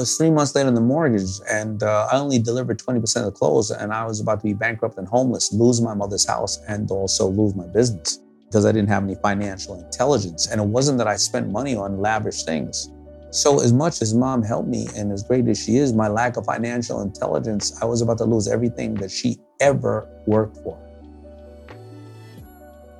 was three months late on the mortgage, and uh, I only delivered 20% of the clothes, and I was about to be bankrupt and homeless, lose my mother's house, and also lose my business because I didn't have any financial intelligence. And it wasn't that I spent money on lavish things. So, as much as mom helped me, and as great as she is, my lack of financial intelligence, I was about to lose everything that she ever worked for.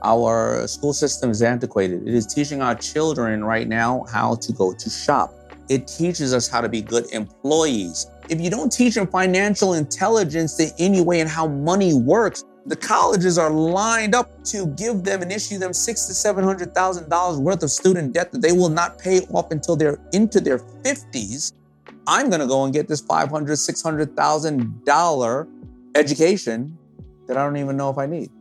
Our school system is antiquated. It is teaching our children right now how to go to shop. It teaches us how to be good employees. If you don't teach them financial intelligence in any way and how money works, the colleges are lined up to give them and issue them six to seven hundred thousand dollars worth of student debt that they will not pay off until they're into their 50s. I'm gonna go and get this five hundred, six hundred thousand dollar education that I don't even know if I need.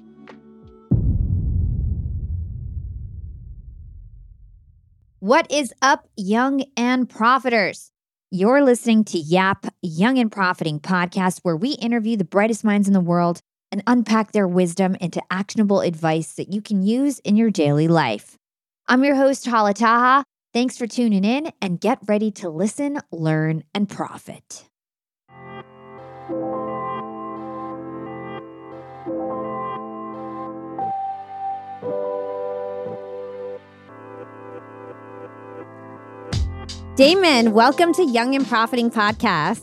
What is up, young and profiters? You're listening to Yap Young and Profiting podcast, where we interview the brightest minds in the world and unpack their wisdom into actionable advice that you can use in your daily life. I'm your host, Hala Taha. Thanks for tuning in and get ready to listen, learn, and profit. Daymond, welcome to Young and Profiting Podcast.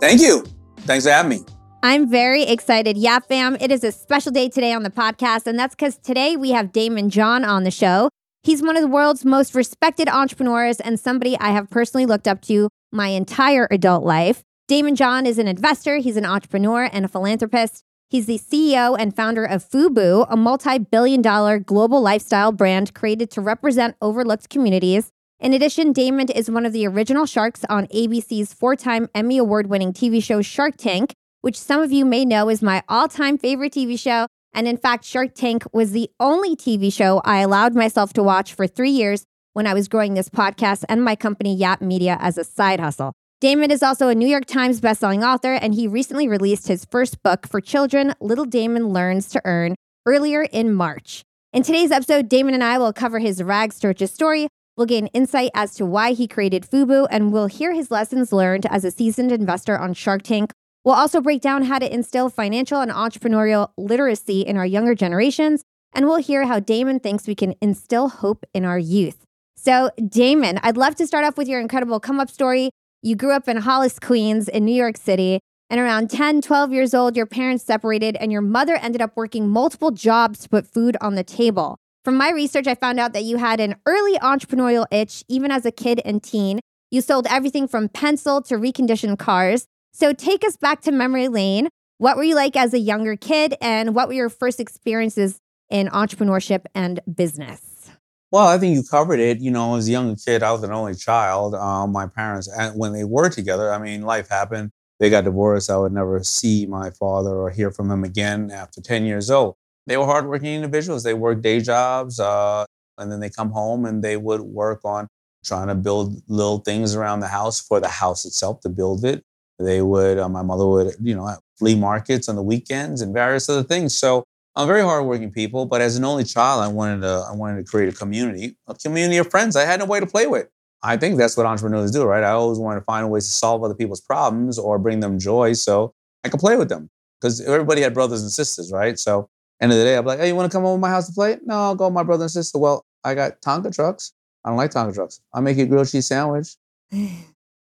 Thank you. Thanks for having me. I'm very excited. Yeah, fam, it is a special day today on the podcast, and that's because today we have Daymond John on the show. He's one of the world's most respected entrepreneurs and somebody I have personally looked up to my entire adult life. Daymond John is an investor, he's an entrepreneur, and a philanthropist. He's the CEO and founder of FUBU, a multi billion dollar global lifestyle brand created to represent overlooked communities in addition, Daymond is one of the original sharks on ABC's four time Emmy Award winning TV show Shark Tank, which some of you may know is my all time favorite TV show. And in fact, Shark Tank was the only TV show I allowed myself to watch for three years when I was growing this podcast and my company, Yap Media, as a side hustle. Daymond is also a New York Times bestselling author, and he recently released his first book for children, Little Daymond Learns to Earn, earlier in March. In today's episode, Daymond and I will cover his rags to riches story, We'll gain insight as to why he created Fubu, and we'll hear his lessons learned as a seasoned investor on Shark Tank. We'll also break down how to instill financial and entrepreneurial literacy in our younger generations, and we'll hear how Daymond thinks we can instill hope in our youth. So, Daymond, I'd love to start off with your incredible come up story. You grew up in Hollis, Queens, in New York City. And around 10, 12 years old, your parents separated, and your mother ended up working multiple jobs to put food on the table. From my research, I found out that you had an early entrepreneurial itch, even as a kid and teen. You sold everything from pencil to reconditioned cars. So take us back to memory lane. What were you like as a younger kid, and what were your first experiences in entrepreneurship and business? Well, I think you covered it. You know, as a young kid, I was an only child. Um, my parents, when they were together, I mean, life happened. They got divorced. I would never see my father or hear from him again after 10 years old they were hardworking individuals. They worked day jobs, uh, and then they come home and they would work on trying to build little things around the house for the house itself to build it. They would, uh, my mother would, you know, flea markets on the weekends and various other things. So I'm very hardworking people, but as an only child, I wanted to, I wanted to create a community, a community of friends. I had no way to play with. I think that's what entrepreneurs do, right? I always wanted to find ways to solve other people's problems or bring them joy so I could play with them because everybody had brothers and sisters, right? So End of the day, I'm like, hey, you want to come over to my house to play? No, I'll go with my brother and sister. Well, I got Tonka trucks. I don't like Tonka trucks. I'll make you a grilled cheese sandwich. I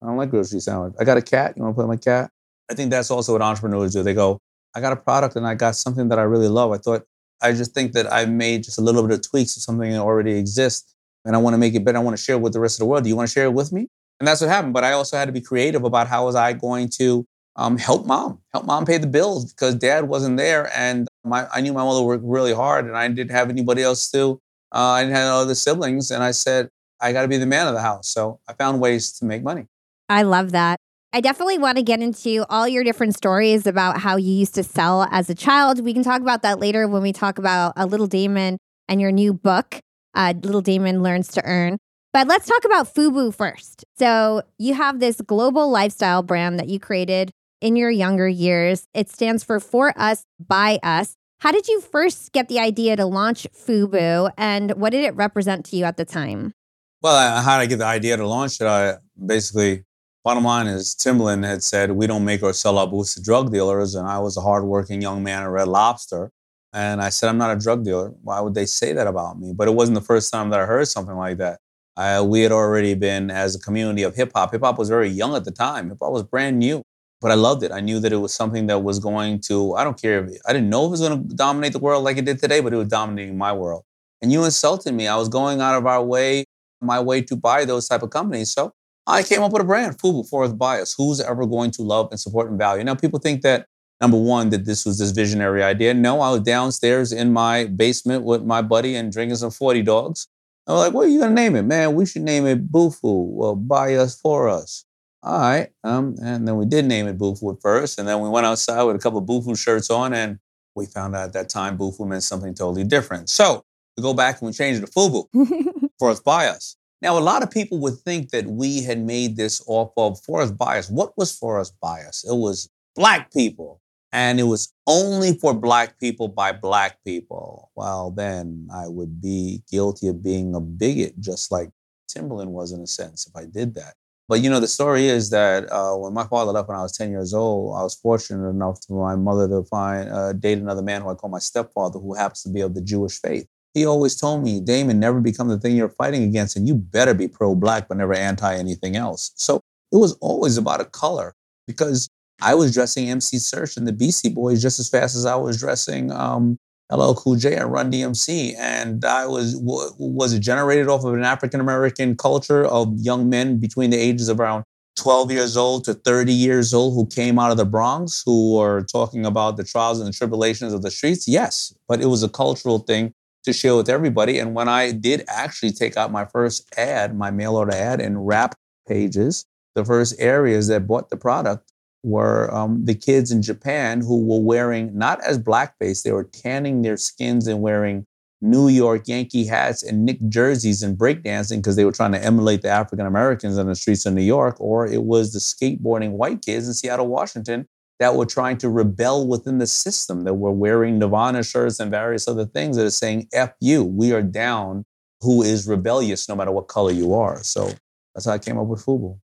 don't like grilled cheese sandwich. I got a cat. You want to play with my cat? I think that's also what entrepreneurs do. They go, I got a product and I got something that I really love. I thought, I just think that I made just a little bit of tweaks to something that already exists and I want to make it better. I want to share it with the rest of the world. Do you want to share it with me? And that's what happened. But I also had to be creative about how was I going to um, help mom, help mom pay the bills because dad wasn't there. And my, I knew my mother worked really hard and I didn't have anybody else to. Uh, I didn't have other siblings. And I said, I got to be the man of the house. So I found ways to make money. I love that. I definitely want to get into all your different stories about how you used to sell as a child. We can talk about that later when we talk about a Little Daymond and your new book, uh, Little Daymond Learns to Earn. But let's talk about FUBU first. So you have this global lifestyle brand that you created in your younger years. It stands for For Us, By Us. How did you first get the idea to launch FUBU and what did it represent to you at the time? Well, how did I get the idea to launch it? I basically Bottom line is, Timberland had said, We don't make or sell our boots to drug dealers. And I was a hardworking young man at Red Lobster. And I said, I'm not a drug dealer. Why would they say that about me? But it wasn't the first time that I heard something like that. I, we had already been, as a community of hip hop, hip hop was very young at the time. Hip hop was brand new, but I loved it. I knew that it was something that was going to, I don't care if, it, I didn't know if it was going to dominate the world like it did today, but it was dominating my world. And you insulted me. I was going out of our way, my way to buy those type of companies. So I came up with a brand, Fubu, Forest Bias. Who's ever going to love and support and value? Now, people think that number one, that this was this visionary idea. No, I was downstairs in my basement with my buddy and drinking some 40 dogs. I was like, what are you going to name it? Man, we should name it Bufu. Well, buy us for us. All right. Um, and then we did name it Bufu at first. And then we went outside with a couple of Bufu shirts on and we found out at that time Bufu meant something totally different. So we go back and we changed it to Fubu Forest Bias. Now, a lot of people would think that we had made this off of Forest Bias. What was Forest Bias? It was black people and it was only for black people by black people, well, then I would be guilty of being a bigot, just like Timberland was in a sense if I did that. But you know, the story is that uh, when my father left when I was 10 years old, I was fortunate enough for my mother to find uh, date another man who I call my stepfather, who happens to be of the Jewish faith. He always told me, Daymond, never become the thing you're fighting against, and you better be pro-black, but never anti anything else. So it was always about a color because I was dressing MC Serch and the Beastie Boys just as fast as I was dressing um, LL Cool J and Run DMC, and I was w- was it generated off of an African American culture of young men between the ages of around 12 years old to 30 years old who came out of the Bronx who were talking about the trials and the tribulations of the streets. Yes, but it was a cultural thing to share with everybody. And when I did actually take out my first ad, my mail order ad, and Rap Pages, the first areas that bought the product were um, the kids in Japan who were wearing, not as blackface, they were tanning their skins and wearing New York Yankee hats and Knick jerseys and breakdancing because they were trying to emulate the African Americans on the streets of New York, or it was the skateboarding white kids in Seattle, Washington that were trying to rebel within the system, that were wearing Nirvana shirts and various other things that are saying, F you, we are down, who is rebellious no matter what color you are. So that's how I came up with Fubu.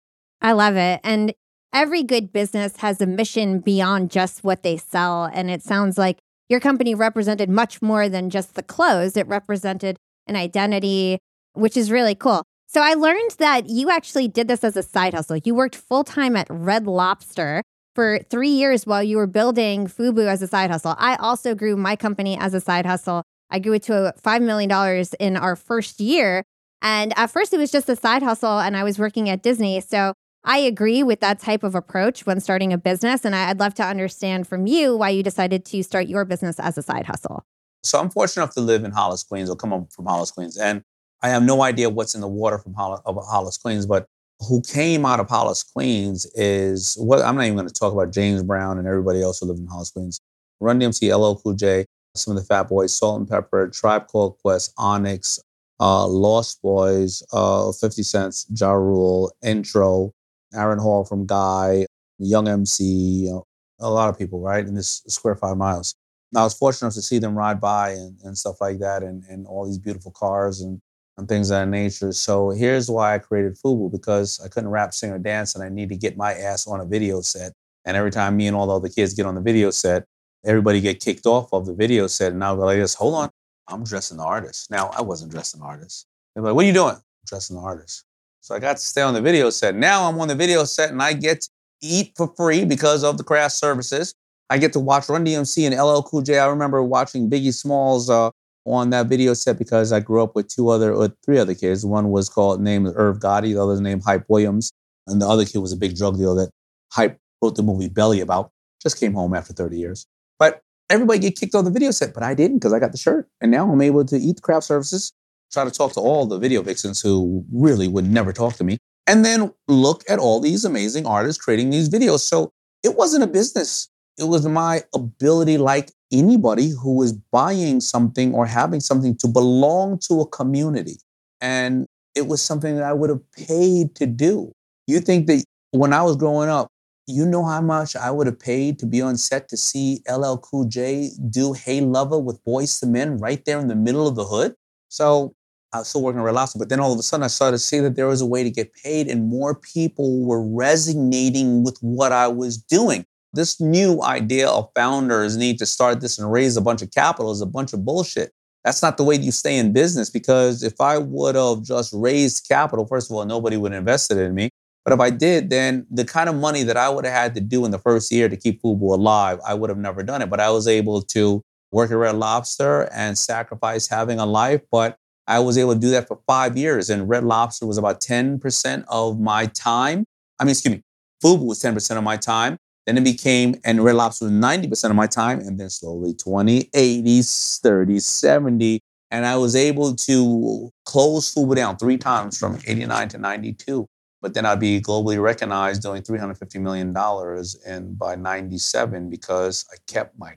I love it. And every good business has a mission beyond just what they sell. And it sounds like your company represented much more than just the clothes, it represented an identity, which is really cool. So I learned that you actually did this as a side hustle. You worked full time at Red Lobster for three years while you were building Fubu as a side hustle. I also grew my company as a side hustle. I grew it to $5 million in our first year. And at first, it was just a side hustle, and I was working at Disney. So I agree with that type of approach when starting a business. And I'd love to understand from you why you decided to start your business as a side hustle. So I'm fortunate enough to live in Hollis, Queens, or come from Hollis, Queens. And I have no idea what's in the water from Hollis, of Hollis, Queens, but who came out of Hollis, Queens is what I'm not even going to talk about James Brown and everybody else who lived in Hollis, Queens. Run DMC, LL Cool J, some of the Fat Boys, Salt-N-Pepa, Tribe Called Quest, Onyx, uh, Lost Boys, uh, 50 Cents, Ja Rule, Intro, Aaron Hall from Guy, Young MC, you know, a lot of people, right, in this square five miles. I was fortunate enough to see them ride by and, and stuff like that and, and all these beautiful cars and, and things of that nature. So here's why I created Fubu because I couldn't rap, sing, or dance and I need to get my ass on a video set. And every time me and all the other kids get on the video set, everybody get kicked off of the video set. And I'll like this, hold on, I'm dressing the artist. Now, I wasn't dressing the artist. They're like, what are you doing? I'm dressing the artist. So I got to stay on the video set. Now I'm on the video set and I get to eat for free because of the craft services. I get to watch Run DMC and LL Cool J. I remember watching Biggie Smalls uh, on that video set because I grew up with two other, or three other kids. One was called named Irv Gotti, the other was named Hype Williams, and the other kid was a big drug dealer that Hype wrote the movie Belly about. Just came home after 30 years. But everybody get kicked off the video set, but I didn't because I got the shirt. And now I'm able to eat the craft services try to talk to all the video vixens who really would never talk to me, and then look at all these amazing artists creating these videos. So it wasn't a business. It was my ability, like anybody who was buying something or having something to belong to a community. And it was something that I would have paid to do. You think that when I was growing up, you know how much I would have paid to be on set to see LL Cool J do Hey Lover with Boyz II Men right there in the middle of the hood? So I was still working at Red Lobster, but then all of a sudden I started to see that there was a way to get paid and more people were resonating with what I was doing. This new idea of founders need to start this and raise a bunch of capital is a bunch of bullshit. That's not the way you stay in business because if I would have just raised capital, first of all, nobody would have invested in me. But if I did, then the kind of money that I would have had to do in the first year to keep Fubu alive, I would have never done it. But I was able to work at Red Lobster and sacrifice having a life. But I was able to do that for five years. And Red Lobster was about 10% of my time. I mean, excuse me, Fubu was 10% of my time. Then it became, and Red Lobster was 90% of my time. And then slowly 20, 80, 30, 70. And I was able to close Fubu down three times from 89 to 92. But then I'd be globally recognized doing $350 million in by 97 because I kept my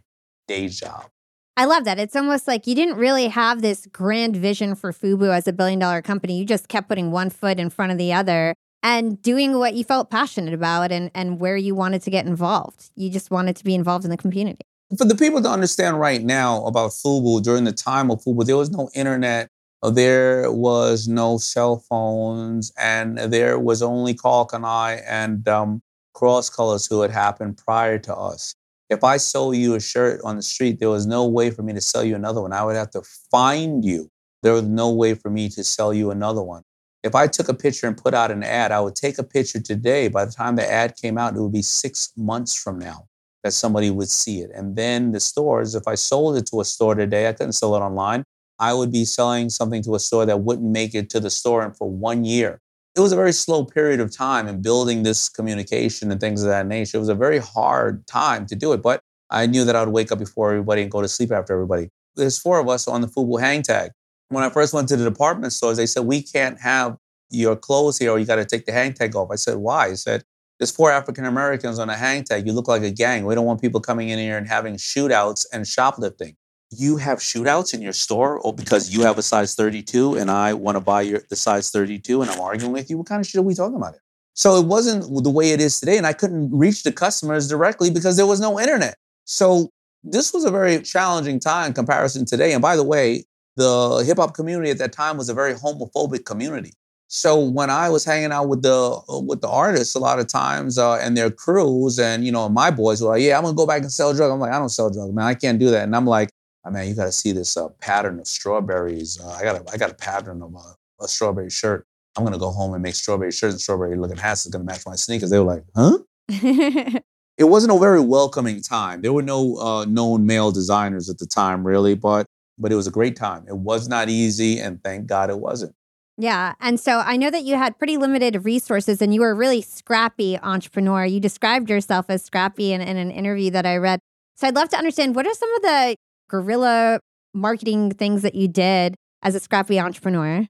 day job. I love that. It's almost like you didn't really have this grand vision for Fubu as a billion dollar company. You just kept putting one foot in front of the other and doing what you felt passionate about and, and where you wanted to get involved. You just wanted to be involved in the community. For the people to understand right now about Fubu, during the time of Fubu, there was no internet, there was no cell phones, and there was only Kani and um, Cross Colors who had happened prior to us. If I sold you a shirt on the street, there was no way for me to sell you another one. I would have to find you. There was no way for me to sell you another one. If I took a picture and put out an ad, I would take a picture today. By the time the ad came out, it would be six months from now that somebody would see it. And then the stores, if I sold it to a store today, I couldn't sell it online. I would be selling something to a store that wouldn't make it to the store and for one year it was a very slow period of time in building this communication and things of that nature. It was a very hard time to do it, but I knew that I would wake up before everybody and go to sleep after everybody. There's four of us on the Fubu hang tag. When I first went to the department stores, they said, We can't have your clothes here or you got to take the hang tag off. I said, Why? He said, There's four African Americans on a hang tag. You look like a gang. We don't want people coming in here and having shootouts and shoplifting you have shootouts in your store or because you have a size 32 and I want to buy your the size 32 and I'm arguing with you, what kind of shit are we talking about? It? So it wasn't the way it is today. And I couldn't reach the customers directly because there was no internet. So this was a very challenging time in comparison today. And by the way, the hip hop community at that time was a very homophobic community. So when I was hanging out with the with the artists, a lot of times uh, and their crews, and you know, my boys were like, "Yeah, I'm gonna go back and sell drugs." I'm like, "I don't sell drugs, man. I can't do that." And I'm like, I mean, you got to see this uh, pattern of strawberries. Uh, I got a, I got a pattern of a, a strawberry shirt. I'm gonna go home and make strawberry shirts and strawberry looking hats is gonna match my sneakers. They were like, huh? it wasn't a very welcoming time. There were no uh, known male designers at the time, really, but but it was a great time. It was not easy, and thank God it wasn't. Yeah. And so I know that you had pretty limited resources and you were a really scrappy entrepreneur. You described yourself as scrappy in, in an interview that I read. So I'd love to understand what are some of the guerrilla marketing things that you did as a scrappy entrepreneur?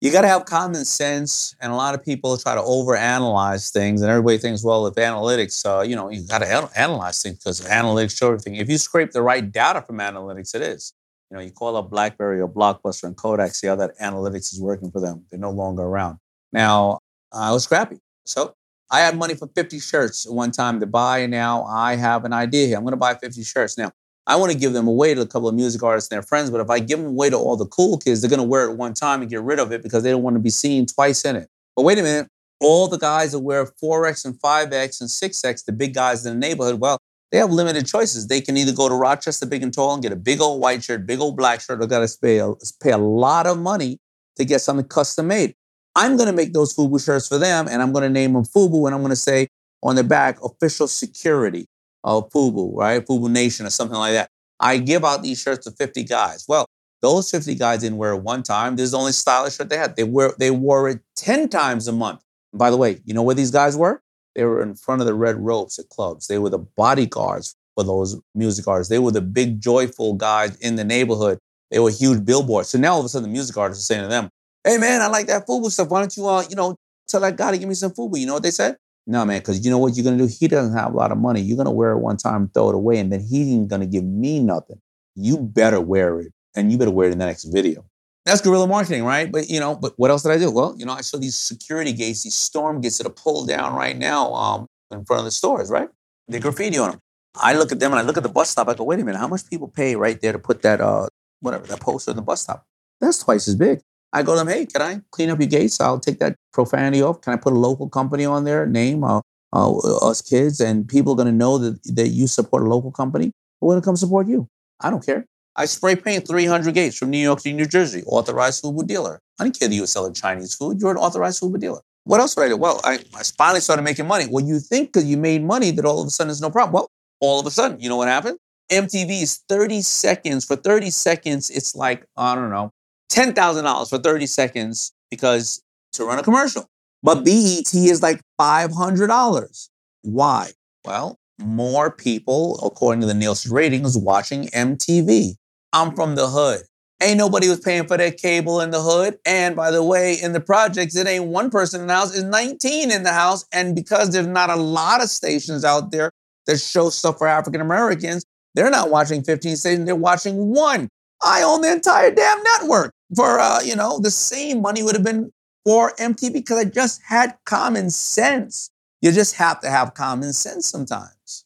You got to have common sense, and a lot of people try to overanalyze things, and everybody thinks, well, if analytics, uh, you know, you got to analyze things because analytics show everything. If you scrape the right data from analytics, it is. You know, you call up BlackBerry or Blockbuster and Kodak, see how that analytics is working for them. They're no longer around. Now, I was scrappy. So I had money for 50 shirts one time to buy. And now I have an idea here. I'm going to buy 50 shirts. Now, I want to give them away to a couple of music artists and their friends, but if I give them away to all the cool kids, they're going to wear it one time and get rid of it because they don't want to be seen twice in it. But wait a minute, all the guys that wear 4X and 5X and 6X, the big guys in the neighborhood, well, they have limited choices. They can either go to Rochester Big and Tall and get a big old white shirt, big old black shirt, or got to pay a, pay a lot of money to get something custom made. I'm going to make those FUBU shirts for them, and I'm going to name them FUBU, and I'm going to say on the back, official security of FUBU, right? FUBU Nation or something like that. I give out these shirts to 50 guys. Well, those 50 guys didn't wear it one time. This is the only stylish shirt they had. They wear they wore it 10 times a month. And by the way, you know where these guys were? They were in front of the red ropes at clubs. They were the bodyguards for those music artists. They were the big, joyful guys in the neighborhood. They were huge billboards. So now all of a sudden the music artists are saying to them, hey man, I like that FUBU stuff. Why don't you, uh, you know, tell that guy to give me some FUBU? You know what they said? No, man, because you know what you're gonna do? He doesn't have a lot of money. You're gonna wear it one time, throw it away, and then he ain't gonna give me nothing. You better wear it, and you better wear it in the next video. That's guerrilla marketing, right? But you know, but what else did I do? Well, you know, I saw these security gates, these storm gates that are pulled down right now um, in front of the stores, right? They graffiti on them. I look at them and I look at the bus stop. I go, wait a minute, how much people pay right there to put that uh whatever that poster in the bus stop? That's twice as big. I go to them, hey, can I clean up your gates? I'll take that profanity off. Can I put a local company on there, name, uh, uh, us kids, and people are going to know that, that you support a local company? We're going to come support you. I don't care. I spray paint 300 gates from New York to New Jersey, authorized food dealer. I didn't care that you were selling Chinese food. You're an authorized food dealer. What else would I do? Well, I, I finally started making money. Well, you think because you made money that all of a sudden there's no problem. Well, all of a sudden, you know what happened? MTV is 30 seconds. For 30 seconds, it's like, I don't know, $10,000 for 30 seconds because to run a commercial. But BET is like $500. Why? Well, more people, according to the Nielsen ratings, watching MTV. I'm from the hood. Ain't nobody was paying for that cable in the hood. And by the way, in the projects, it ain't one person in the house, it's 19 in the house. And because there's not a lot of stations out there that show stuff for African Americans, they're not watching 15 stations, they're watching one. I own the entire damn network for, uh, you know, the same money would have been for MTV because I just had common sense. You just have to have common sense sometimes.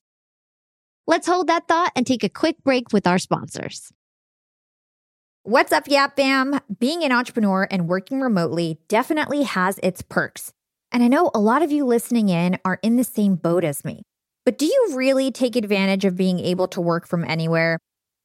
Let's hold that thought and take a quick break with our sponsors. What's up, Yap Fam? Being an entrepreneur and working remotely definitely has its perks. And I know a lot of you listening in are in the same boat as me. But do you really take advantage of being able to work from anywhere?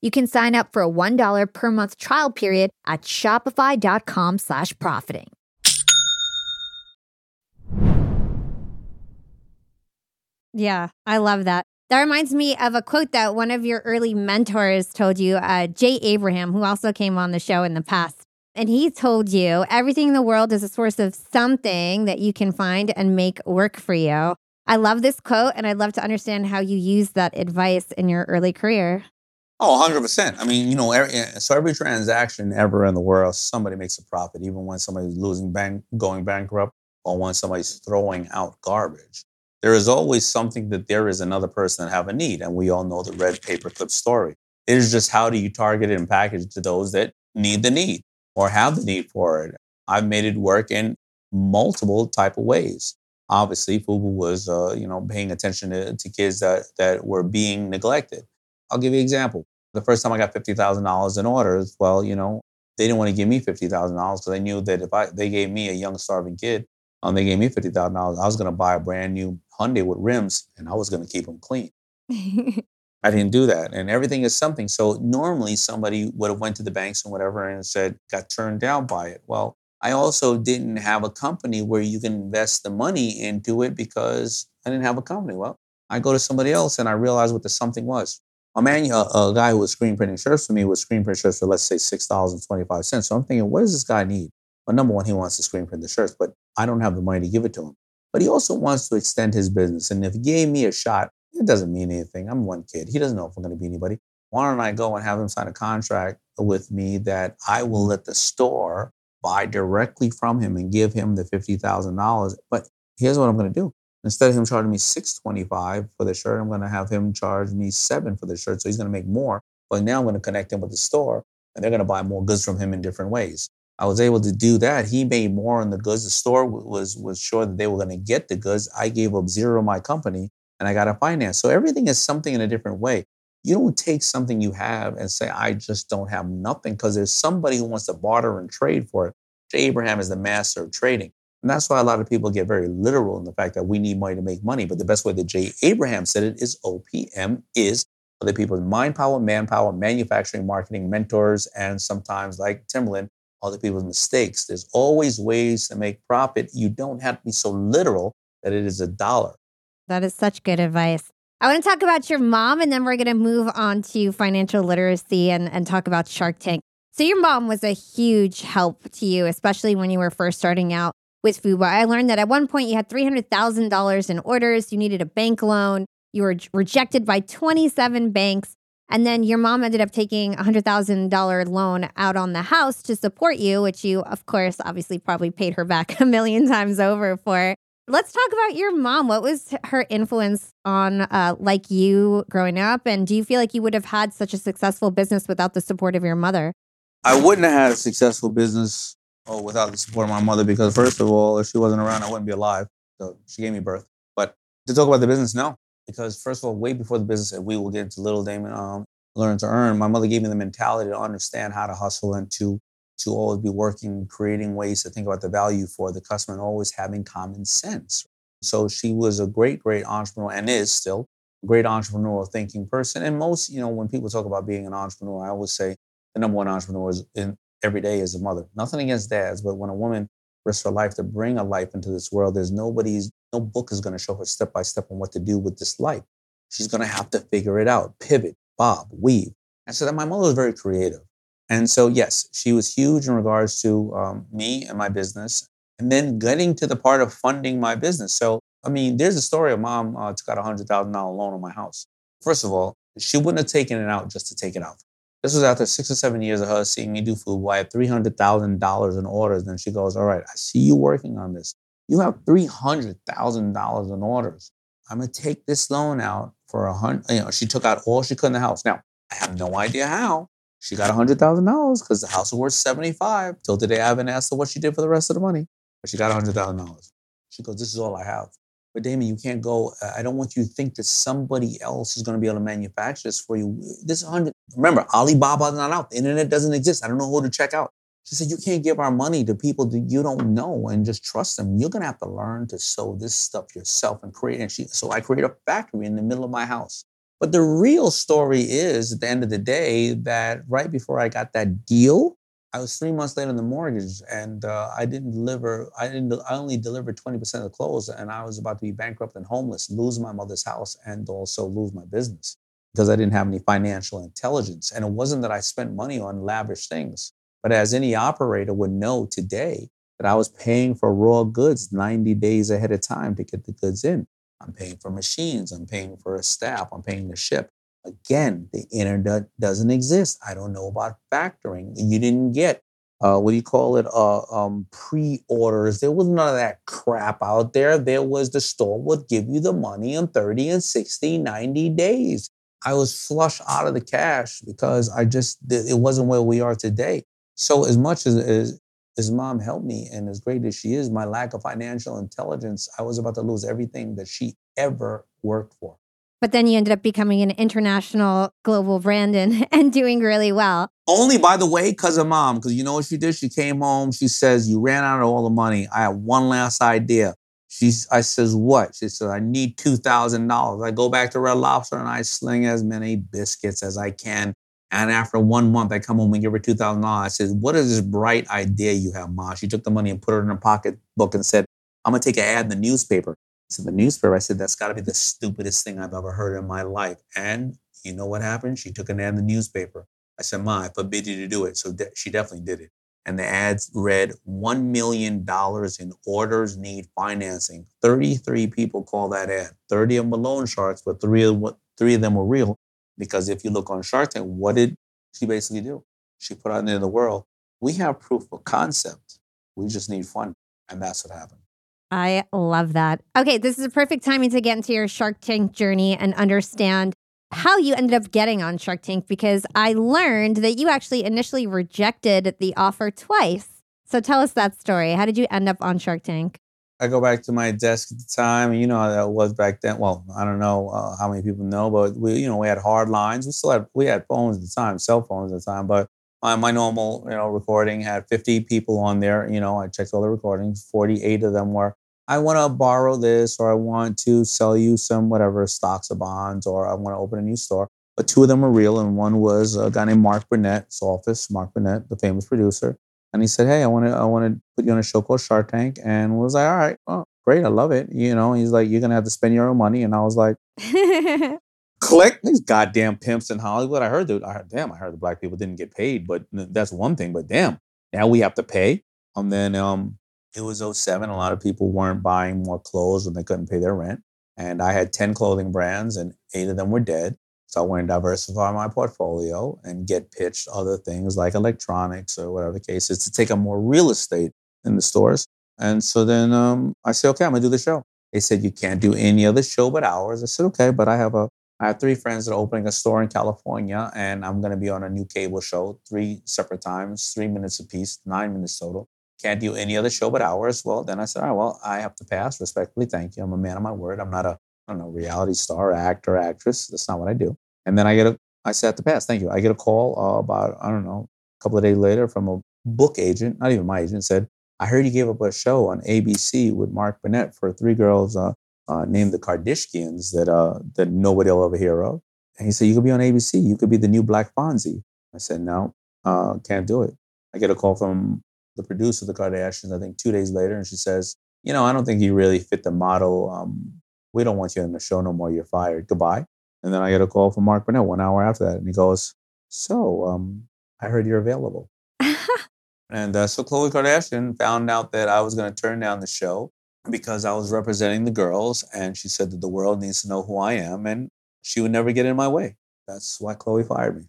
You can sign up for a $1 per month trial period at shopify.com slash profiting. Yeah, I love that. That reminds me of a quote that one of your early mentors told you, uh, Jay Abraham, who also came on the show in the past. And he told you everything in the world is a source of something that you can find and make work for you. I love this quote, and I'd love to understand how you use that advice in your early career. Oh, 100%. I mean, you know, every, so every transaction ever in the world, somebody makes a profit, even when somebody's losing bank, going bankrupt, or when somebody's throwing out garbage there is always something that there is another person that have a need. And we all know the red paperclip story. It is just how do you target it and package it to those that need the need or have the need for it. I've made it work in multiple type of ways. Obviously, FUBU was, uh, you know, paying attention to, to kids that, that were being neglected. I'll give you an example. The first time I got $50,000 in orders, well, you know, they didn't want to give me $50,000 because they knew that if I, they gave me a young starving kid, um, they gave me $50,000, I was going to buy a brand new Hyundai with rims and I was going to keep them clean. I didn't do that. And everything is something. So normally somebody would have went to the banks and whatever and said, got turned down by it. Well, I also didn't have a company where you can invest the money into it because I didn't have a company. Well, I go to somebody else and I realize what the something was. A man, a, guy who was screen printing shirts for me was screen print shirts for let's say six dollars and twenty five cents. So I'm thinking, what does this guy need? Well, number one, he wants to screen print the shirts, but I don't have the money to give it to him. But he also wants to extend his business. And if he gave me a shot, it doesn't mean anything. I'm one kid. He doesn't know if I'm going to be anybody. Why don't I go and have him sign a contract with me that I will let the store buy directly from him and give him the $50,000? But here's what I'm going to do. Instead of him charging me 625 for the shirt, I'm going to have him charge me seven for the shirt. So he's going to make more. But now I'm going to connect him with the store and they're going to buy more goods from him in different ways. I was able to do that. He made more on the goods. The store was was sure that they were going to get the goods. I gave up zero of my company and I got a finance. So everything is something in a different way. You don't take something you have and say, I just don't have nothing because there's somebody who wants to barter and trade for it. Abraham is the master of trading. And that's why a lot of people get very literal in the fact that we need money to make money. But the best way that Jay Abraham said it is OPM is other people's mind power, manpower, manufacturing, marketing, mentors, and sometimes like Timberland, other people's mistakes. There's always ways to make profit. You don't have to be so literal that it is a dollar. That is such good advice. I want to talk about your mom, and then we're going to move on to financial literacy and, and talk about Shark Tank. So, your mom was a huge help to you, especially when you were first starting out with FUBU. I learned that at one point you had $300,000 in orders, you needed a bank loan, you were rejected by 27 banks. And then your mom ended up taking a $100,000 loan out on the house to support you, which you, of course, obviously probably paid her back a million times over for. Let's talk about your mom. What was her influence on uh, like you growing up? And do you feel like you would have had such a successful business without the support of your mother? I wouldn't have had a successful business oh, without the support of my mother because, first of all, if she wasn't around, I wouldn't be alive. So she gave me birth. But to talk about the business, no because first of all, way before the business, and we will get into little Daymond, um, learn to earn. My mother gave me the mentality to understand how to hustle and to to always be working, creating ways to think about the value for the customer, and always having common sense. So she was a great, great entrepreneur, and is still a great entrepreneurial thinking person. And most, you know, when people talk about being an entrepreneur, I always say the number one entrepreneur is in every day is a mother. Nothing against dads, but when a woman risks her life to bring a life into this world, there's nobody's no book is going to show her step by step on what to do with this life. She's going to have to figure it out, pivot, bob, weave. And so that my mother was very creative. And so, yes, she was huge in regards to um, me and my business. And then getting to the part of funding my business. So, I mean, there's a story of mom uh, took out a $100,000 loan on my house. First of all, she wouldn't have taken it out just to take it out. This was after six or seven years of her seeing me do food. I had $300,000 in orders. And she goes, All right, I see you working on this. You have $300,000 in orders. I'm to take this loan out for a hundred. You know, she took out all she could in the house. Now, I have no idea how. She got $100,000 because the house was worth 75. Till today, I haven't asked her what she did for the rest of the money, but she got $100,000. She goes, This is all I have. But Daymond, you can't go. Uh, I don't want you to think that somebody else is going to be able to manufacture this for you. This 100. Remember, Alibaba's not out. The internet doesn't exist. I don't know who to check out. She said, You can't give our money to people that you don't know and just trust them. You're going to have to learn to sew this stuff yourself and create. And she, so I created a factory in the middle of my house. But the real story is at the end of the day that right before I got that deal, I was three months late on the mortgage, and uh, I didn't deliver. I didn't. I only delivered twenty percent of the clothes, and I was about to be bankrupt and homeless, lose my mother's house, and also lose my business because I didn't have any financial intelligence. And it wasn't that I spent money on lavish things, but as any operator would know today, that I was paying for raw goods ninety days ahead of time to get the goods in. I'm paying for machines. I'm paying for a staff. I'm paying to ship. Again, the internet doesn't exist. I don't know about factoring. You didn't get uh, what do you call it? Uh, um, pre-orders. There was none of that crap out there. There was the store would give you the money in 30 and 60, 90 days. I was flush out of the cash because I just it wasn't where we are today. So as much as, as mom helped me, and as great as she is, my lack of financial intelligence, I was about to lose everything that she ever worked for. But then you ended up becoming an international global brand and, and doing really well. Only, by the way, because of mom. Because you know what she did? She came home. She says, You ran out of all the money. I have one last idea. She's, I says, What? She says, I need $2,000. I go back to Red Lobster and I sling as many biscuits as I can and after one month, I come home and give her two thousand dollars. I says, "What is this bright idea you have, Ma?" She took the money and put it in her pocketbook and said, "I'm gonna take an ad in the newspaper." Said, "The newspaper?" I said, "That's got to be the stupidest thing I've ever heard in my life." And you know what happened? She took an ad in the newspaper. I said, "Ma, I forbid you to do it." So de- she definitely did it. And the ads read one million dollars in orders need financing. Thirty-three people call that ad. Thirty of them were loan sharks, but three of three of them were real. Because if you look on Shark Tank, what did she basically do? She put out into the world, we have proof of concept. We just need funding. And that's what happened. I love that. Okay, this is a perfect timing to get into your Shark Tank journey and understand how you ended up getting on Shark Tank because I learned that you actually initially rejected the offer twice. So tell us that story. How did you end up on Shark Tank? I go back to my desk at the time. You know how that was back then. Well, I don't know uh, how many people know, but we, you know, we had hard lines. We still had we had phones at the time, cell phones at the time. But my, my normal, you know, recording had 50 people on there. You know, I checked all the recordings. 48 of them were, I want to borrow this, or I want to sell you some whatever stocks or bonds, or I want to open a new store. But two of them were real, and one was a guy named Mark Burnett's office. Mark Burnett, the famous producer, and he said, "Hey, I want to I want to put you on a show called Shark Tank." And was like, "All right, well, great, I love it." You know, he's like, "You're gonna have to spend your own money," and I was like, "Click these goddamn pimps in Hollywood." I heard that. I heard, damn, I heard the black people didn't get paid, but that's one thing. But damn, now we have to pay. And then um, it was 07. A lot of people weren't buying more clothes when they couldn't pay their rent. And I had 10 clothing brands, and eight of them were dead. So I want to diversify my portfolio and get pitched other things like electronics or whatever the case is to take up more real estate in the stores. And so then um, I said, okay, I'm gonna do the show. They said you can't do any other show but ours. I said, okay, but I have a I have three friends that are opening a store in California, and I'm gonna be on a new cable show, three separate times, three minutes apiece, nine minutes total. Can't do any other show but ours. Well, then I said, all right, well, I have to pass. Respectfully, thank you. I'm a man of my word. I'm not a I don't know, reality star, actor, actress. That's not what I do. And then I get a, I said the pass, thank you. I get a call uh, about, I don't know, a couple of days later from a book agent, not even my agent, said, I heard you gave up a show on ABC with Mark Burnett for three girls uh, uh, named the Kardashians that uh, that nobody will ever hear of. And he said, You could be on ABC. You could be the new Black Fonzie. I said, No, uh, can't do it. I get a call from the producer of the Kardashians, I think two days later, and she says, You know, I don't think you really fit the model um, we don't want you in the show no more. You're fired. Goodbye. And then I get a call from Mark Burnett one hour after that. And he goes, So, um, I heard you're available. and uh, so Khloe Kardashian found out that I was going to turn down the show because I was representing the girls. And she said that the world needs to know who I am and she would never get in my way. That's why Khloe fired me.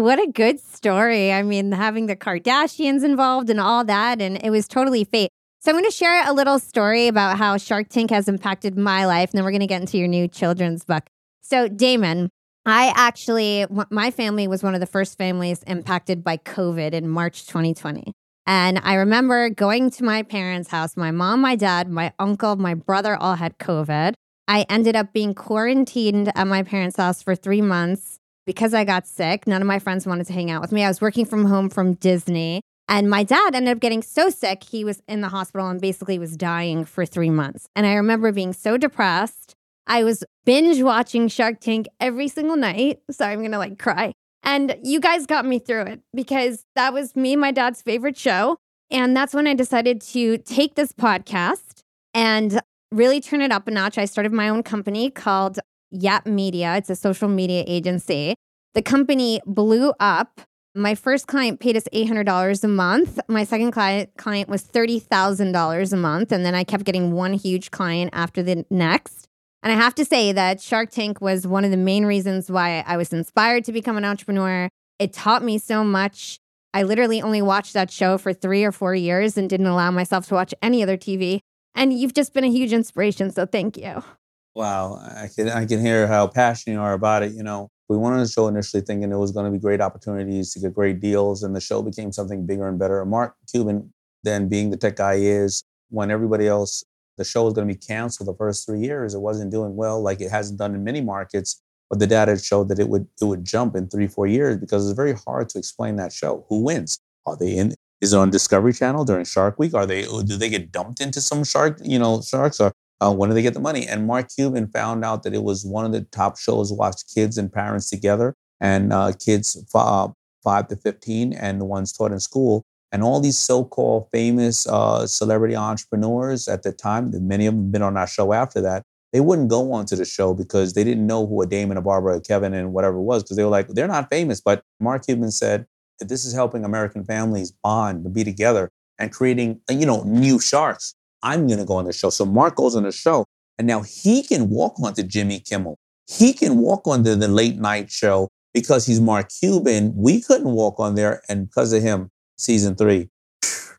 What a good story. I mean, having the Kardashians involved and all that, and it was totally fate. So I'm going to share a little story about how Shark Tank has impacted my life, and then we're going to get into your new children's book. So, Daymond, I actually, my family was one of the first families impacted by COVID in March 2020. And I remember going to my parents' house. My mom, my dad, my uncle, my brother all had COVID. I ended up being quarantined at my parents' house for three months because I got sick. None of my friends wanted to hang out with me. I was working from home from Disney. And my dad ended up getting so sick, he was in the hospital and basically was dying for three months. And I remember being so depressed. I was binge watching Shark Tank every single night. Sorry, I'm gonna like cry. And you guys got me through it because that was me my dad's favorite show. And that's when I decided to take this podcast and really turn it up a notch. I started my own company called Yap Media, it's a social media agency. The company blew up. My first client paid us $800 a month. My second client client was $30,000 a month and then I kept getting one huge client after the next. And I have to say that Shark Tank was one of the main reasons why I was inspired to become an entrepreneur. It taught me so much. I literally only watched that show for 3 or 4 years and didn't allow myself to watch any other TV. And you've just been a huge inspiration, so thank you. Wow, I can I can hear how passionate you are about it. You know, we went on the show initially thinking it was going to be great opportunities to get great deals, and the show became something bigger and better. Mark Cuban, then being the tech guy is, when everybody else, the show was going to be canceled the first three years. It wasn't doing well like it hasn't done in many markets, but the data showed that it would it would jump in three four years because it's very hard to explain that show. Who wins? Are they in? Is it on Discovery Channel during Shark Week? Are they? Do they get dumped into some shark? You know, sharks? Or uh, when did they get the money? And Mark Cuban found out that it was one of the top shows watched kids and parents together, and uh, kids uh, five to fifteen, and the ones taught in school. And all these so-called famous uh, celebrity entrepreneurs at the time, many of them have been on our show after that. They wouldn't go onto the show because they didn't know who a Daymond, a Barbara, a Kevin, and whatever was because they were like, they're not famous. But Mark Cuban said, this is helping American families bond, to be together, and creating, you know, new sharks. I'm going to go on the show. So Mark goes on the show, and now he can walk onto Jimmy Kimmel. He can walk onto the late night show because he's Mark Cuban. We couldn't walk on there, and because of him, season three,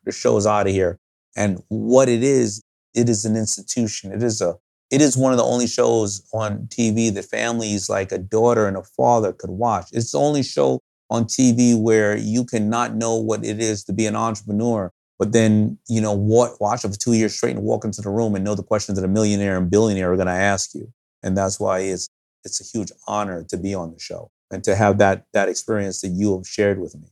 the show's out of here. And what it is, it is an institution. It is a it is one of the only shows on TV that families like a daughter and a father could watch. It's the only show on TV where you cannot know what it is to be an entrepreneur but then, you know, what, watch it for two years straight and walk into the room and know the questions that a millionaire and billionaire are going to ask you. And that's why it's, it's a huge honor to be on the show and to have that, that experience that you have shared with me.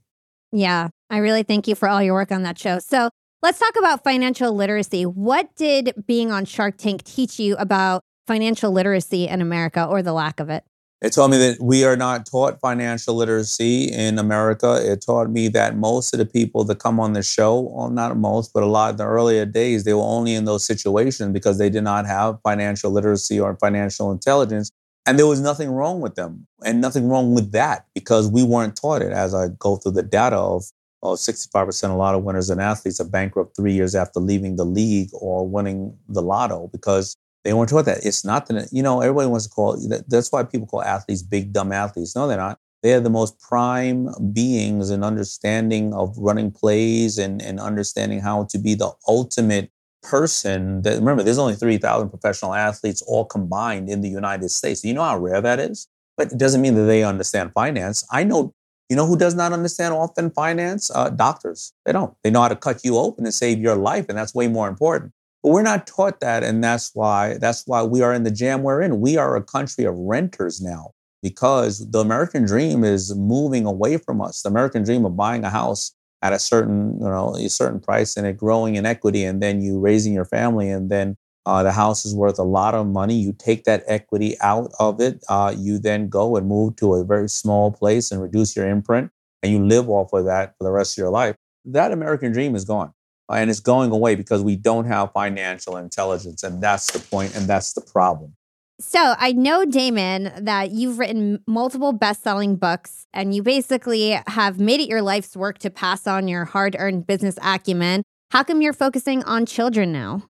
Yeah, I really thank you for all your work on that show. So let's talk about financial literacy. What did being on Shark Tank teach you about financial literacy in America or the lack of it? It taught me that we are not taught financial literacy in America. It taught me that most of the people that come on the show, well, not most, but a lot in the earlier days, they were only in those situations because they did not have financial literacy or financial intelligence. And there was nothing wrong with them and nothing wrong with that because we weren't taught it. As I go through the data of, of 65%, a lot of winners and athletes are bankrupt three years after leaving the league or winning the lotto because they weren't taught that. It's not that, you know, everybody wants to call, that's why people call athletes big, dumb athletes. No, they're not. They are the most prime beings in understanding of running plays and, and understanding how to be the ultimate person. That Remember, there's only 3,000 professional athletes all combined in the United States. You know how rare that is? But it doesn't mean that they understand finance. I know, you know who does not understand often finance? Uh, doctors. They don't. They know how to cut you open and save your life, and that's way more important. But we're not taught that, and that's why that's why we are in the jam we're in. We are a country of renters now because the American dream is moving away from us. The American dream of buying a house at a certain you know a certain price and it growing in equity, and then you raising your family, and then uh, the house is worth a lot of money. You take that equity out of it. Uh, you then go and move to a very small place and reduce your imprint, and you live off of that for the rest of your life. That American dream is gone and it's going away because we don't have financial intelligence and that's the point and that's the problem. So i know Daymond that you've written multiple best-selling books and you basically have made it your life's work to pass on your hard-earned business acumen. How come you're focusing on children now?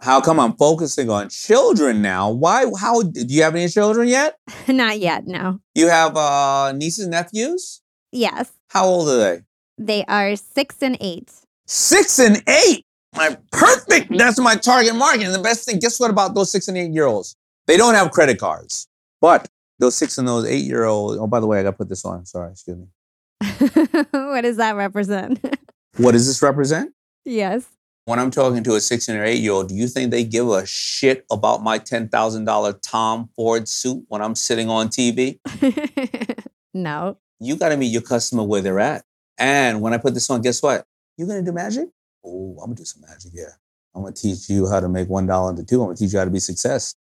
How come i'm focusing on children now? Why how do you have any children yet? Not yet no. You have uh nieces and nephews? Yes. How old are they? They are six and eight Six and eight. My perfect. Mm-hmm. That's my target market. And the best thing, guess what about those six and eight year olds? They don't have credit cards. But those six and those eight year olds, oh, by the way, I got to put this on. Sorry, excuse me. what does that represent? what does this represent? Yes. When I'm talking to a six and eight year old, do you think they give a shit about my $10,000 Tom Ford suit when I'm sitting on TV? no. You got to meet your customer where they're at. And when I put this on, guess what? You gonna do magic? Oh, I'm gonna do some magic. Yeah. I'm gonna teach you how to make one dollar into two. I'm gonna teach you how to be successful.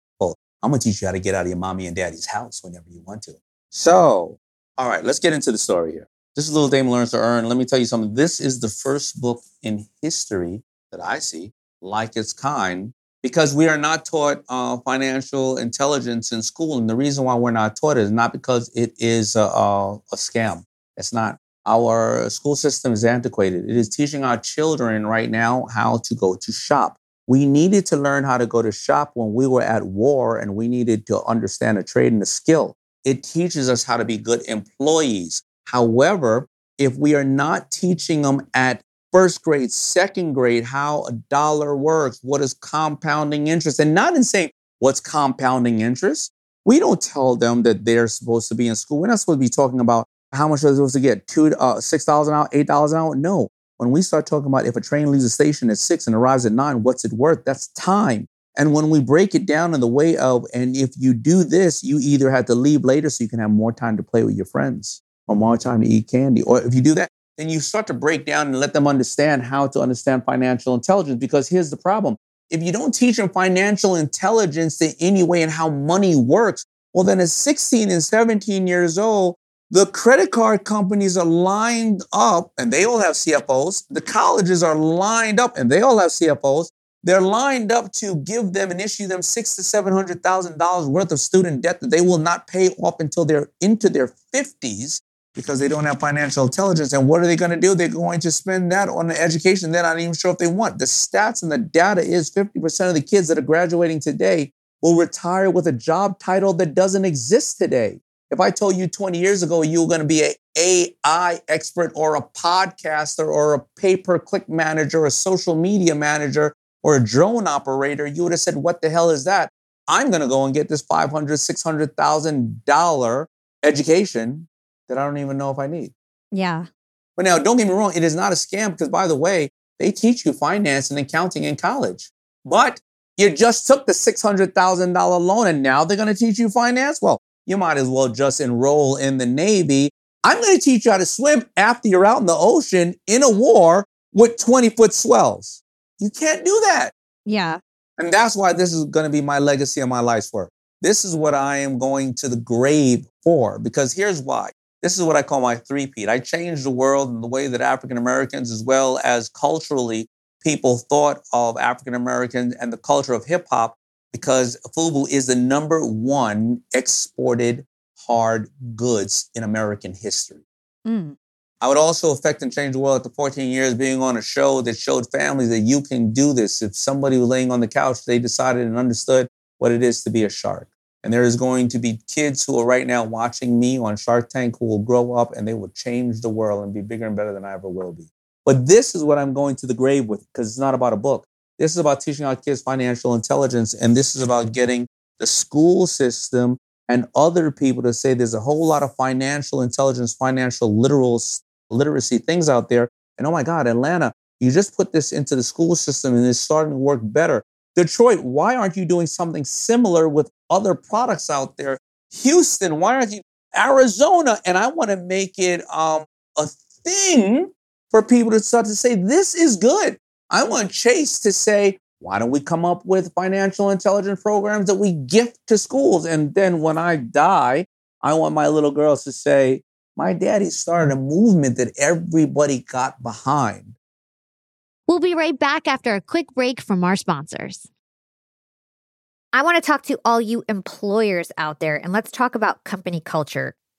I'm gonna teach you how to get out of your mommy and daddy's house whenever you want to. So All right, let's get into the story here. This is Little Daymond Learns to Earn. Let me tell you something. This is the first book in history that I see like its kind because we are not taught uh, financial intelligence in school. And the reason why we're not taught it is not because it is a, a, a scam. It's not. Our school system is antiquated. It is teaching our children right now how to go to shop. We needed to learn how to go to shop when we were at war and we needed to understand a trade and a skill. It teaches us how to be good employees. However, if we are not teaching them at first grade, second grade, how a dollar works, what is compounding interest, and not in saying what's compounding interest. We don't tell them that they're supposed to be in school. We're not supposed to be talking about how much are they're supposed to get, two, uh, six dollars an hour, eight dollars an hour. No. When we start talking about if a train leaves a station at six and arrives at nine, what's it worth? That's time. And when we break it down in the way of, and if you do this, you either have to leave later so you can have more time to play with your friends or more time to eat candy. Or if you do that, then you start to break down and let them understand how to understand financial intelligence. Because here's the problem if you don't teach them financial intelligence in any way and how money works, well, then at 16 and 17 years old, the credit card companies are lined up and they all have CFOs. The colleges are lined up and they all have CFOs. They're lined up to give them and issue them six to seven hundred thousand dollars worth of student debt that they will not pay off until they're into their 50s because they don't have financial intelligence. And what are they going to do? They're going to spend that on the education they're not even sure if they want. The stats and the data is 50% of the kids that are graduating today will retire with a job title that doesn't exist today. If I told you 20 years ago you were going to be an AI expert or a podcaster or a pay per click manager or a social media manager or a drone operator, you would have said, What the hell is that? I'm going to go and get this $500,000, $600,000 education that I don't even know if I need. Yeah. But now, don't get me wrong, it is not a scam because, by the way, they teach you finance and accounting in college. But you just took the $600,000 loan and now they're going to teach you finance? Well, you might as well just enroll in the Navy. I'm going to teach you how to swim after you're out in the ocean in a war with 20 foot swells. You can't do that. Yeah. And that's why this is going to be my legacy and my life's work. This is what I am going to the grave for because here's why. This is what I call my three-peat. I changed the world in the way that African Americans, as well as culturally, people thought of African Americans and the culture of hip hop because FUBU is the number one exported hard goods in American history. Mm. I would also affect and change the world after 14 years being on a show that showed families that you can do this. If somebody was laying on the couch, they decided and understood what it is to be a shark. And there is going to be kids who are right now watching me on Shark Tank who will grow up and they will change the world and be bigger and better than I ever will be. But this is what I'm going to the grave with because it's not about a book. This is about teaching our kids financial intelligence. And this is about getting the school system and other people to say there's a whole lot of financial intelligence, financial literal literacy things out there. And oh my God, Atlanta, you just put this into the school system and it's starting to work better. Detroit, why aren't you doing something similar with other products out there? Houston, why aren't you? Arizona, and I want to make it um, a thing for people to start to say, this is good. I want Chase to say, why don't we come up with financial intelligence programs that we gift to schools? And then when I die, I want my little girls to say, my daddy started a movement that everybody got behind. We'll be right back after a quick break from our sponsors. I want to talk to all you employers out there and let's talk about company culture.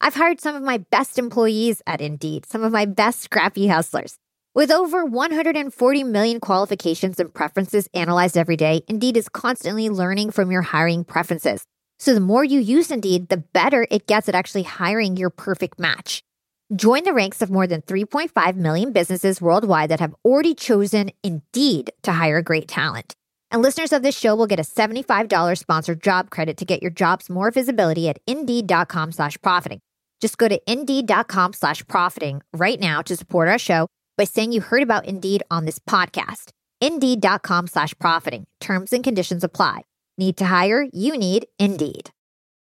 I've hired some of my best employees at Indeed, some of my best scrappy hustlers. With over 140 million qualifications and preferences analyzed every day, Indeed is constantly learning from your hiring preferences. So the more you use Indeed, the better it gets at actually hiring your perfect match. Join the ranks of more than 3.5 million businesses worldwide that have already chosen Indeed to hire great talent. And listeners of this show will get a $75 sponsored job credit to get your jobs more visibility at Indeed.com slash profiting. Just go to Indeed.com slash profiting right now to support our show by saying you heard about Indeed on this podcast. Indeed.com slash profiting. Terms and conditions apply. Need to hire? You need Indeed.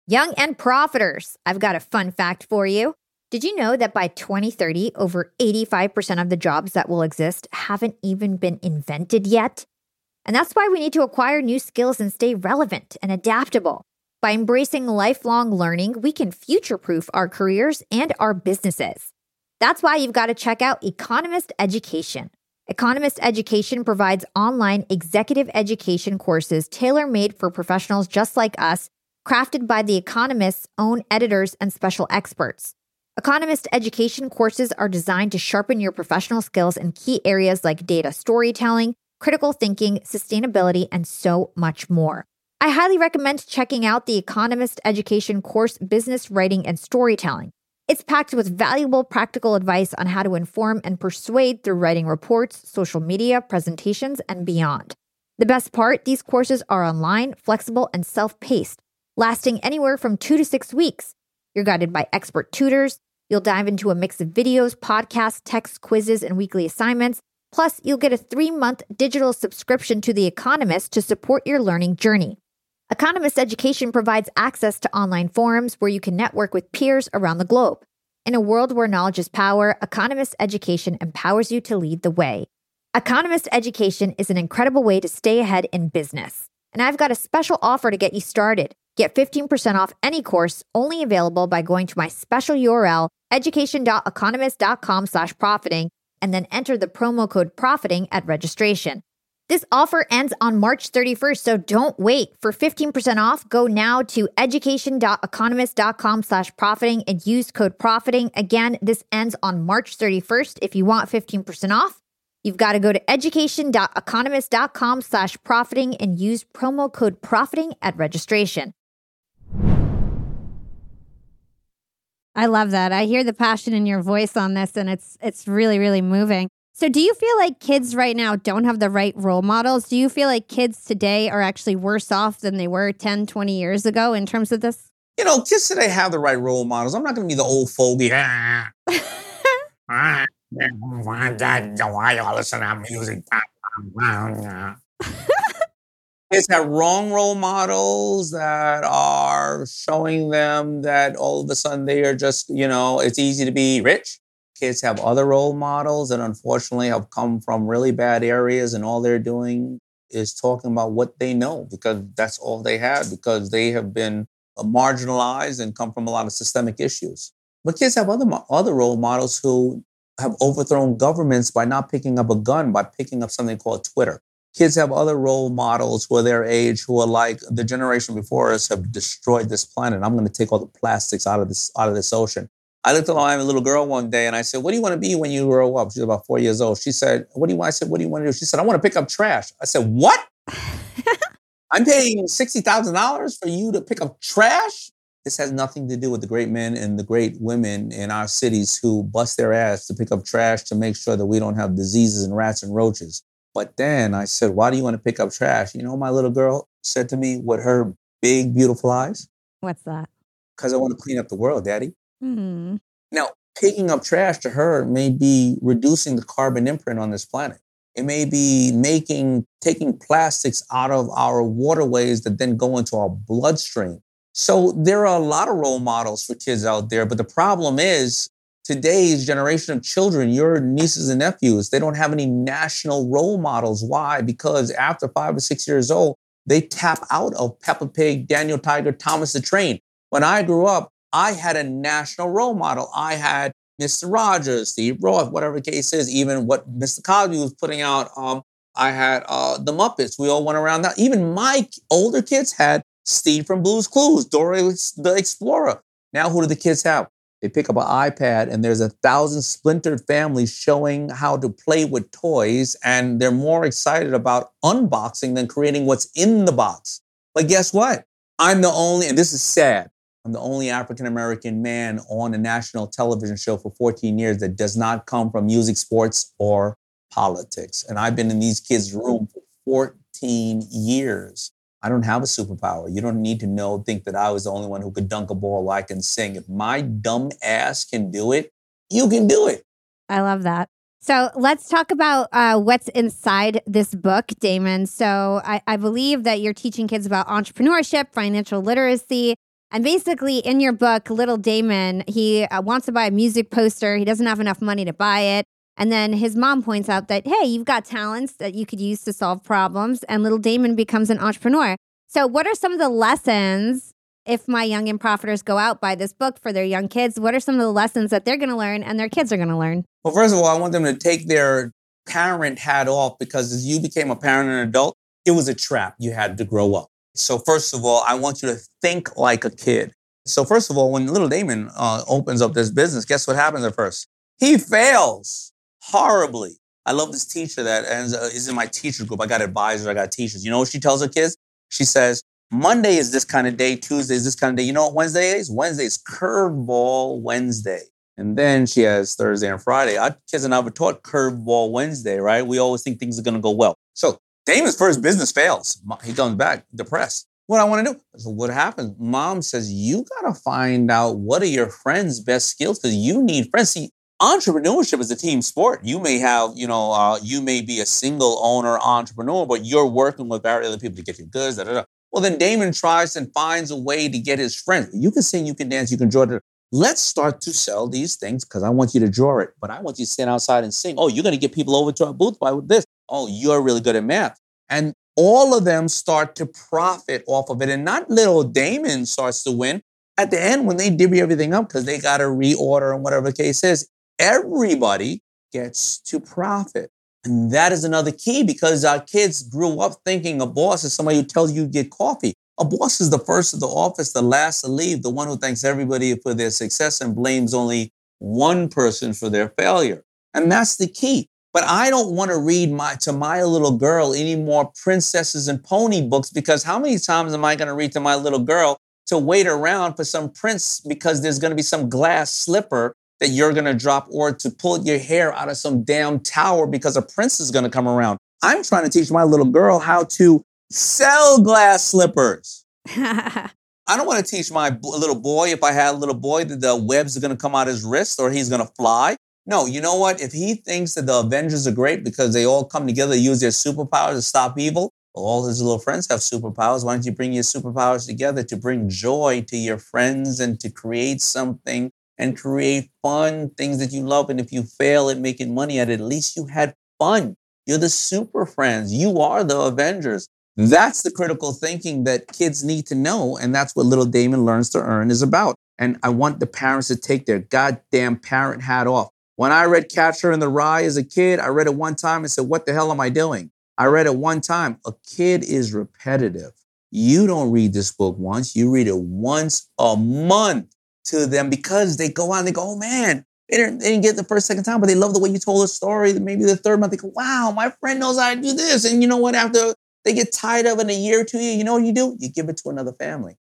Young and profiters, I've got a fun fact for you. Did you know that by 2030, over 85% of the jobs that will exist haven't even been invented yet? And that's why we need to acquire new skills and stay relevant and adaptable. By embracing lifelong learning, we can future proof our careers and our businesses. That's why you've got to check out Economist Education. Economist Education provides online executive education courses tailor made for professionals just like us, crafted by The Economist's own editors and special experts. Economist education courses are designed to sharpen your professional skills in key areas like data storytelling, critical thinking, sustainability, and so much more. I highly recommend checking out the Economist Education course, Business Writing and Storytelling. It's packed with valuable practical advice on how to inform and persuade through writing reports, social media, presentations, and beyond. The best part these courses are online, flexible, and self paced, lasting anywhere from two to six weeks. You're guided by expert tutors. You'll dive into a mix of videos, podcasts, text quizzes, and weekly assignments. Plus, you'll get a three month digital subscription to The Economist to support your learning journey. Economist Education provides access to online forums where you can network with peers around the globe. In a world where knowledge is power, Economist Education empowers you to lead the way. Economist Education is an incredible way to stay ahead in business. And I've got a special offer to get you started. Get 15% off any course only available by going to my special URL, education.economist.com slash profiting, and then enter the promo code profiting at registration. This offer ends on March 31st, so don't wait. For 15% off, go now to education.economist.com slash profiting and use code profiting. Again, this ends on March 31st. If you want 15% off, you've got to go to education.economist.com slash profiting and use promo code profiting at registration. I love that. I hear the passion in your voice on this and it's it's really really moving. So, do you feel like kids right now don't have the right role models? Do you feel like kids today are actually worse off than they were 10, 20 years ago in terms of this? You know, kids today have the right role models. I'm not going to be the old fogey. why y'all listen to music? Kids have wrong role models that are showing them that all of a sudden they are just, you know, it's easy to be rich kids have other role models that unfortunately have come from really bad areas and all they're doing is talking about what they know because that's all they have because they have been uh, marginalized and come from a lot of systemic issues. But kids have other other role models who have overthrown governments by not picking up a gun, by picking up something called Twitter. Kids have other role models who are their age, who are like the generation before us have destroyed this planet. I'm going to take all the plastics out of this out of this ocean. I looked at my little girl one day and I said, What do you want to be when you grow up? She's about four years old. She said, What do you want? I said, What do you want to do? She said, I want to pick up trash. I said, What? I'm paying $60,000 for you to pick up trash? This has nothing to do with the great men and the great women in our cities who bust their ass to pick up trash to make sure that we don't have diseases and rats and roaches. But then I said, Why do you want to pick up trash? You know, my little girl said to me with her big, beautiful eyes. What's that? Because I want to clean up the world, Daddy. Mm. Now, picking up trash to her may be reducing the carbon imprint on this planet. It may be making taking plastics out of our waterways that then go into our bloodstream. So there are a lot of role models for kids out there, but the problem is today's generation of children, your nieces and nephews, they don't have any national role models. Why? Because after five or six years old, they tap out of Peppa Pig, Daniel Tiger, Thomas the Train. When I grew up, I had a national role model. I had Mr. Rogers, Steve Roth, whatever the case is, even what Mr. Cosby was putting out. Um, I had uh, the Muppets. We all went around that. Even my older kids had Steve from Blue's Clues, Dora the Explorer. Now, who do the kids have? They pick up an iPad and there's a thousand splintered families showing how to play with toys, and they're more excited about unboxing than creating what's in the box. But guess what? I'm the only, and this is sad, I'm the only African American man on a national television show for 14 years that does not come from music, sports, or politics. And I've been in these kids' room for 14 years. I don't have a superpower. You don't need to know, think that I was the only one who could dunk a ball, I can sing. If my dumb ass can do it, you can do it. I love that. So let's talk about uh, what's inside this book, Daymond. So I, I believe that you're teaching kids about entrepreneurship, financial literacy, and basically, in your book, Little Daymond, he uh, wants to buy a music poster. He doesn't have enough money to buy it. And then his mom points out that, hey, you've got talents that you could use to solve problems. And little Daymond becomes an entrepreneur. So, what are some of the lessons if my young and profiters go out buy this book for their young kids? What are some of the lessons that they're going to learn and their kids are going to learn? Well, first of all, I want them to take their parent hat off because as you became a parent and adult, it was a trap. You had to grow up. So, first of all, I want you to think like a kid. So, first of all, when little Daymond uh, opens up this business, guess what happens at first? He fails horribly. I love this teacher that uh, is in my teacher group. I got advisors, I got teachers. You know what she tells her kids? She says, Monday is this kind of day, Tuesday is this kind of day. You know what Wednesday is? Wednesday is curveball Wednesday. And then she has Thursday and Friday. Our kids and I taught curveball Wednesday, right? We always think things are going to go well. So Daymond's first business fails. He comes back depressed. What I want to do? So what happens? Mom says, you got to find out what are your friends' best skills because you need friends. See, entrepreneurship is a team sport. You may have, you know, uh, you may be a single owner entrepreneur, but you're working with various other people to get your goods. Da, da, da. Well, then Daymond tries and finds a way to get his friends. You can sing, you can dance, you can draw. Let's start to sell these things because I want you to draw it, but I want you to stand outside and sing. Oh, you're going to get people over to our booth by this. Oh, you're really good at math. And all of them start to profit off of it. And not little Daymond starts to win. At the end, when they divvy everything up because they got to reorder and whatever the case is, everybody gets to profit. And that is another key because our kids grew up thinking a boss is somebody who tells you to get coffee. A boss is the first of the office, the last to leave, the one who thanks everybody for their success and blames only one person for their failure. And that's the key. But I don't want to read my to my little girl any more princesses and pony books because how many times am I going to read to my little girl to wait around for some prince because there's going to be some glass slipper that you're going to drop or to pull your hair out of some damn tower because a prince is going to come around. I'm trying to teach my little girl how to sell glass slippers. I don't want to teach my little boy, if I had a little boy, that the webs are going to come out his wrist or he's going to fly. No, you know what? If he thinks that the Avengers are great because they all come together, use their superpowers to stop evil, well, all his little friends have superpowers. Why don't you bring your superpowers together to bring joy to your friends and to create something and create fun things that you love. And if you fail at making money at it, at least you had fun. You're the super friends. You are the Avengers. That's the critical thinking that kids need to know. And that's what Little Daymond Learns to Earn is about. And I want the parents to take their goddamn parent hat off. When I read Catcher in the Rye as a kid, I read it one time and said, What the hell am I doing? I read it one time. A kid is repetitive. You don't read this book once, you read it once a month to them because they go on, they go, oh man, they didn't, they didn't get the first, second time, but they love the way you told the story. Maybe the third month, they go, wow, my friend knows how to do this. And you know what? After they get tired of it in a year or two, you know what you do? You give it to another family.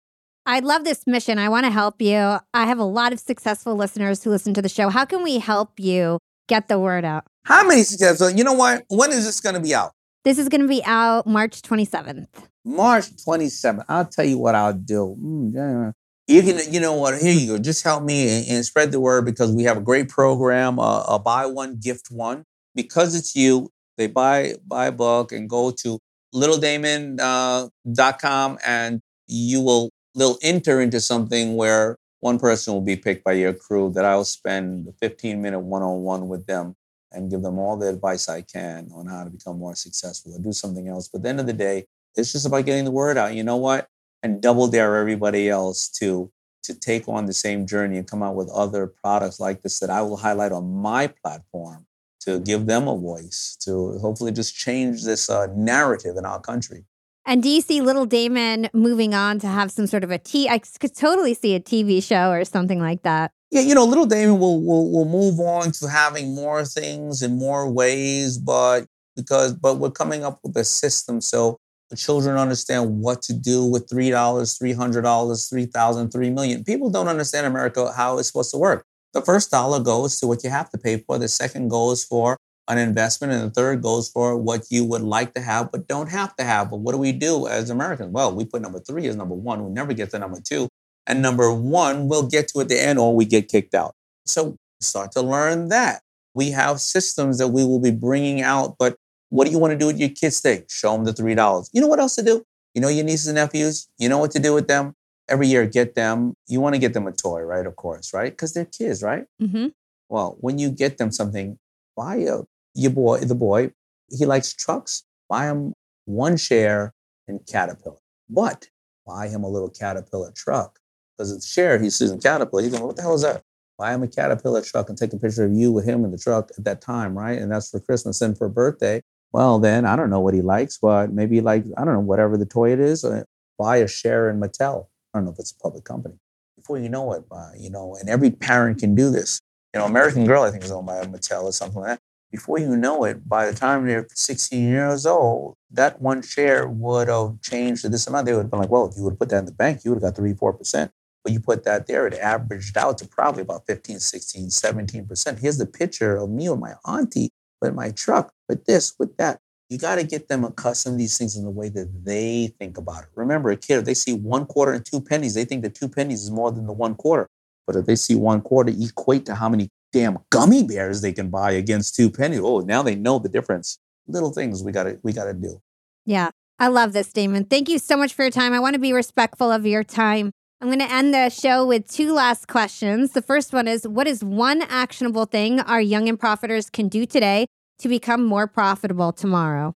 I love this mission. I want to help you. I have a lot of successful listeners who listen to the show. How can we help you get the word out? How many successful? You know what? When is this going to be out? This is going to be out March 27th. March 27th. I'll tell you what I'll do. Mm, You can, you know what? Here you go. Just help me and, and spread the word because we have a great program. Uh, a buy one, gift one. Because it's you, they buy buy a book and go to littledaymond.com uh, and you will they'll enter into something where one person will be picked by your crew that I will spend a 15 minute one on one with them and give them all the advice I can on how to become more successful or do something else. But at the end of the day, it's just about getting the word out. You know what? And double dare everybody else to to take on the same journey and come out with other products like this that I will highlight on my platform to give them a voice to hopefully just change this uh, narrative in our country. And do you see Little Daymond moving on to have some sort of a T? I could totally see a TV show or something like that. yeah, you know, little Daymond will will will move on to having more things in more ways, but because but we're coming up with a system so the children understand what to do with three dollars, three hundred dollars, three thousand, three million. People don't understand America how it's supposed to work. The first dollar goes to what you have to pay for. The second goes for an investment, and the third goes for what you would like to have but don't have to have. But what do we do as Americans? Well, we put number three as number one. We never get to number two. And number one, we'll get to at the end or we get kicked out. So start to learn that. We have systems that we will be bringing out, but what do you want to do with your kids today? Show them the $3. You know what else to do? You know your nieces and nephews? You know what to do with them? Every year, get them, you want to get them a toy, right? Of course, right? Because they're kids, right? Mm-hmm. Well, when you get them something, buy a, your boy, the boy, he likes trucks, buy him one share in Caterpillar. But buy him a little Caterpillar truck because it's shared. He sees a Caterpillar. He's going, what the hell is that? Buy him a Caterpillar truck and take a picture of you with him in the truck at that time, right? And that's for Christmas and for birthday. Well, then I don't know what he likes, but maybe like, I don't know, whatever the toy it is, uh, buy a share in Mattel. I don't know if it's a public company. Before you know it, uh, you know, and every parent can do this. You know, American Girl, I think, is owned by Mattel or something like that. Before you know it, by the time they're 16 years old, that one share would have changed to this amount. They would have been like, well, if you would have put that in the bank, you would have got three, 4%. But you put that there, it averaged out to probably about 15, 16, 17%. Here's the picture of me with my auntie with my truck, but this, with that. You got to get them accustomed to these things in the way that they think about it. Remember, a kid, if they see one quarter and two pennies, they think the two pennies is more than the one quarter. But if they see one quarter equate to how many damn gummy bears they can buy against two pennies, oh, now they know the difference. Little things we got to we got to do. Yeah, I love this, Daymond. Thank you so much for your time. I want to be respectful of your time. I'm going to end the show with two last questions. The first one is What is one actionable thing our young and profiters can do today to become more profitable tomorrow?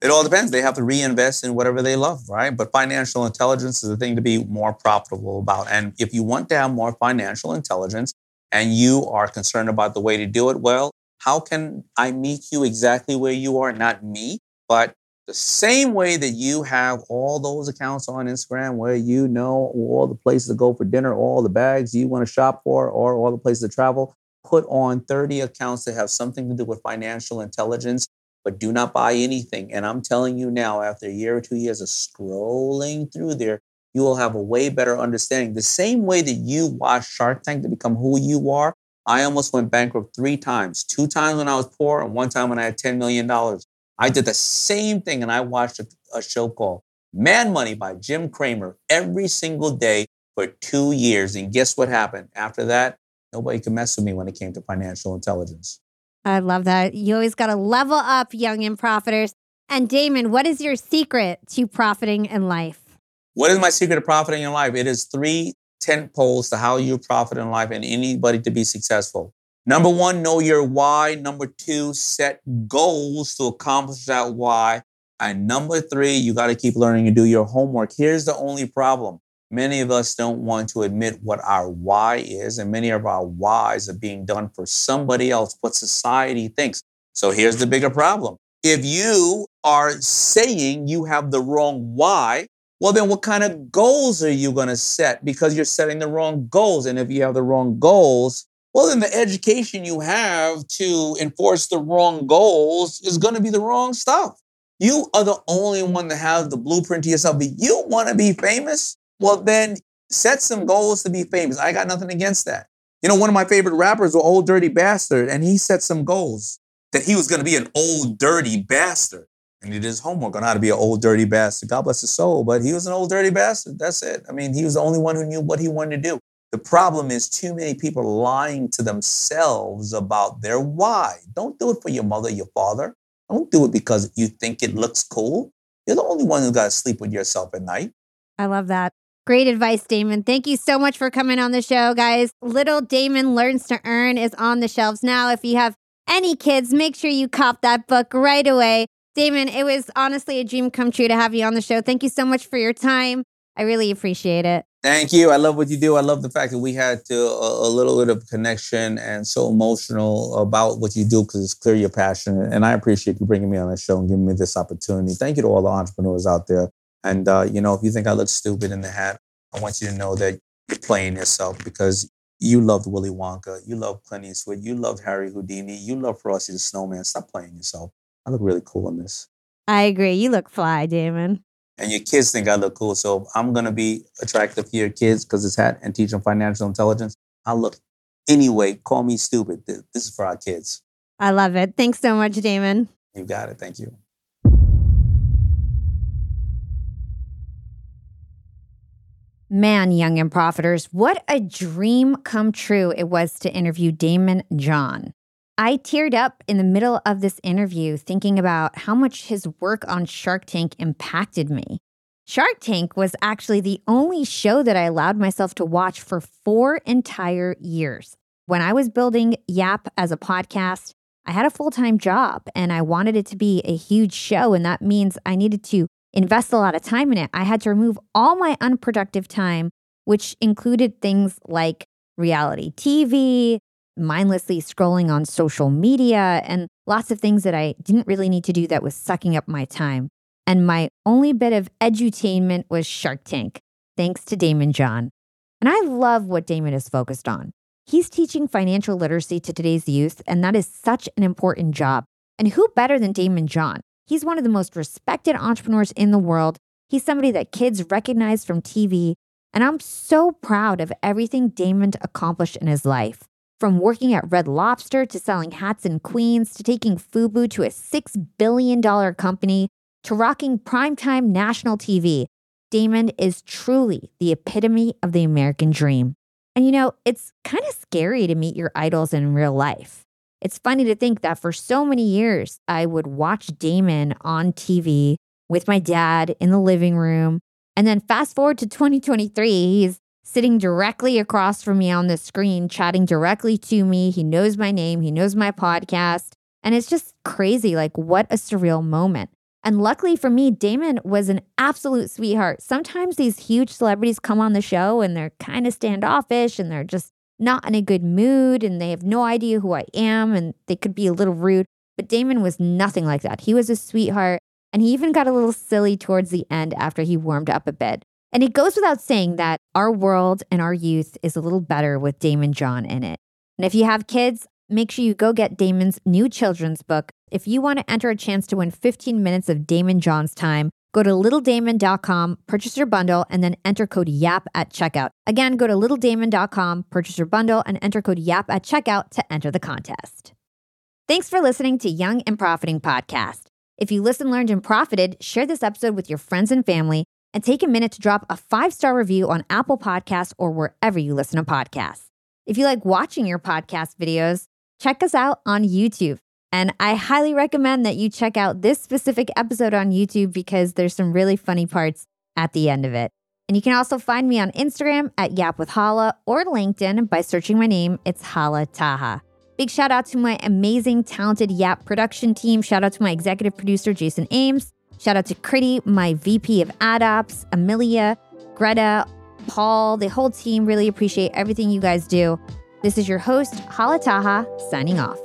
It all depends. They have to reinvest in whatever they love, right? But financial intelligence is the thing to be more profitable about. And if you want to have more financial intelligence and you are concerned about the way to do it, well, how can I meet you exactly where you are? Not me, but the same way that you have all those accounts on Instagram where you know all the places to go for dinner, all the bags you want to shop for, or all the places to travel, put on 30 accounts that have something to do with financial intelligence, but do not buy anything. And I'm telling you now, after a year or two years of scrolling through there, you will have a way better understanding. The same way that you watch Shark Tank to become who you are, I almost went bankrupt three times two times when I was poor, and one time when I had $10 million. I did the same thing, and I watched a, a show called Mad Money by Jim Cramer every single day for two years. And guess what happened? After that, nobody could mess with me when it came to financial intelligence. I love that. You always got to level up, young and profiters. And Daymond, what is your secret to profiting in life? What is my secret to profiting in life? It is three tent poles to how you profit in life and anybody to be successful. Number one, know your why. Number two, set goals to accomplish that why. And number three, you got to keep learning and do your homework. Here's the only problem. Many of us don't want to admit what our why is, and many of our whys are being done for somebody else, what society thinks. So here's the bigger problem. If you are saying you have the wrong why, well, then what kind of goals are you going to set? Because you're setting the wrong goals. And if you have the wrong goals, well, then the education you have to enforce the wrong goals is going to be the wrong stuff. You are the only one that has the blueprint to yourself. If you want to be famous, well, then set some goals to be famous. I got nothing against that. You know, one of my favorite rappers was Old Dirty Bastard, and he set some goals that he was going to be an old dirty bastard. And he did his homework on how to be an old dirty bastard. God bless his soul, but he was an old dirty bastard. That's it. I mean, he was the only one who knew what he wanted to do. The problem is too many people lying to themselves about their why. Don't do it for your mother, your father. Don't do it because you think it looks cool. You're the only one who's got to sleep with yourself at night. I love that. Great advice, Daymond. Thank you so much for coming on the show, guys. Little Daymond Learns to Earn is on the shelves now. If you have any kids, make sure you cop that book right away. Daymond, it was honestly a dream come true to have you on the show. Thank you so much for your time. I really appreciate it. Thank you. I love what you do. I love the fact that we had to, a, a little bit of connection and so emotional about what you do because it's clear you're passionate. And I appreciate you bringing me on the show and giving me this opportunity. Thank you to all the entrepreneurs out there. And, uh, you know, if you think I look stupid in the hat, I want you to know that you're playing yourself because You loved Willy Wonka. You love Clint Eastwood. You love Harry Houdini. You love Frosty the Snowman. Stop playing yourself. I look really cool in this. I agree. You look fly, Daymond. And your kids think I look cool. So I'm going to be attractive to your kids because it's hat and teach them financial intelligence. I look anyway. Call me stupid. This is for our kids. I love it. Thanks so much, Daymond. You got it. Thank you. Man, young and profiters, what a dream come true it was to interview Daymond John. I teared up in the middle of this interview thinking about how much his work on Shark Tank impacted me. Shark Tank was actually the only show that I allowed myself to watch for four entire years. When I was building Yap as a podcast, I had a full time job and I wanted it to be a huge show. And that means I needed to invest a lot of time in it. I had to remove all my unproductive time, which included things like reality TV, mindlessly scrolling on social media, and lots of things that I didn't really need to do that was sucking up my time. And my only bit of edutainment was Shark Tank, thanks to Daymond John. And I love what Daymond is focused on. He's teaching financial literacy to today's youth, and that is such an important job. And who better than Daymond John? He's one of the most respected entrepreneurs in the world. He's somebody that kids recognize from TV. And I'm so proud of everything Daymond accomplished in his life. From working at Red Lobster to selling hats in Queens to taking Fubu to a $6 billion company to rocking primetime national TV, Daymond is truly the epitome of the American dream. And you know, it's kind of scary to meet your idols in real life. It's funny to think that for so many years, I would watch Daymond on TV with my dad in the living room. And then fast forward to 2023, he's sitting directly across from me on the screen, chatting directly to me. He knows my name, he knows my podcast. And it's just crazy. Like, what a surreal moment. And luckily for me, Daymond was an absolute sweetheart. Sometimes these huge celebrities come on the show and they're kind of standoffish and they're just not in a good mood and they have no idea who I am and they could be a little rude. But Daymond was nothing like that. He was a sweetheart and he even got a little silly towards the end after he warmed up a bit. And it goes without saying that our world and our youth is a little better with Daymond John in it. And if you have kids, make sure you go get Daymond's new children's book. If you want to enter a chance to win 15 minutes of Daymond John's time, Go to littledaymond.com, purchase your bundle, and then enter code YAP at checkout. Again, go to littledaymond.com, purchase your bundle, and enter code YAP at checkout to enter the contest. Thanks for listening to Young and Profiting Podcast. If you listened, learned, and profited, share this episode with your friends and family, and take a minute to drop a five star review on Apple Podcasts or wherever you listen to podcasts. If you like watching your podcast videos, check us out on YouTube. And I highly recommend that you check out this specific episode on YouTube because there's some really funny parts at the end of it. And you can also find me on Instagram at Yap with Hala or LinkedIn by searching my name. It's Hala Taha. Big shout out to my amazing, talented Yap production team. Shout out to my executive producer, Jason Ames. Shout out to Critty, my VP of Ad Ops, Amelia, Greta, Paul, the whole team. Really appreciate everything you guys do. This is your host, Hala Taha, signing off.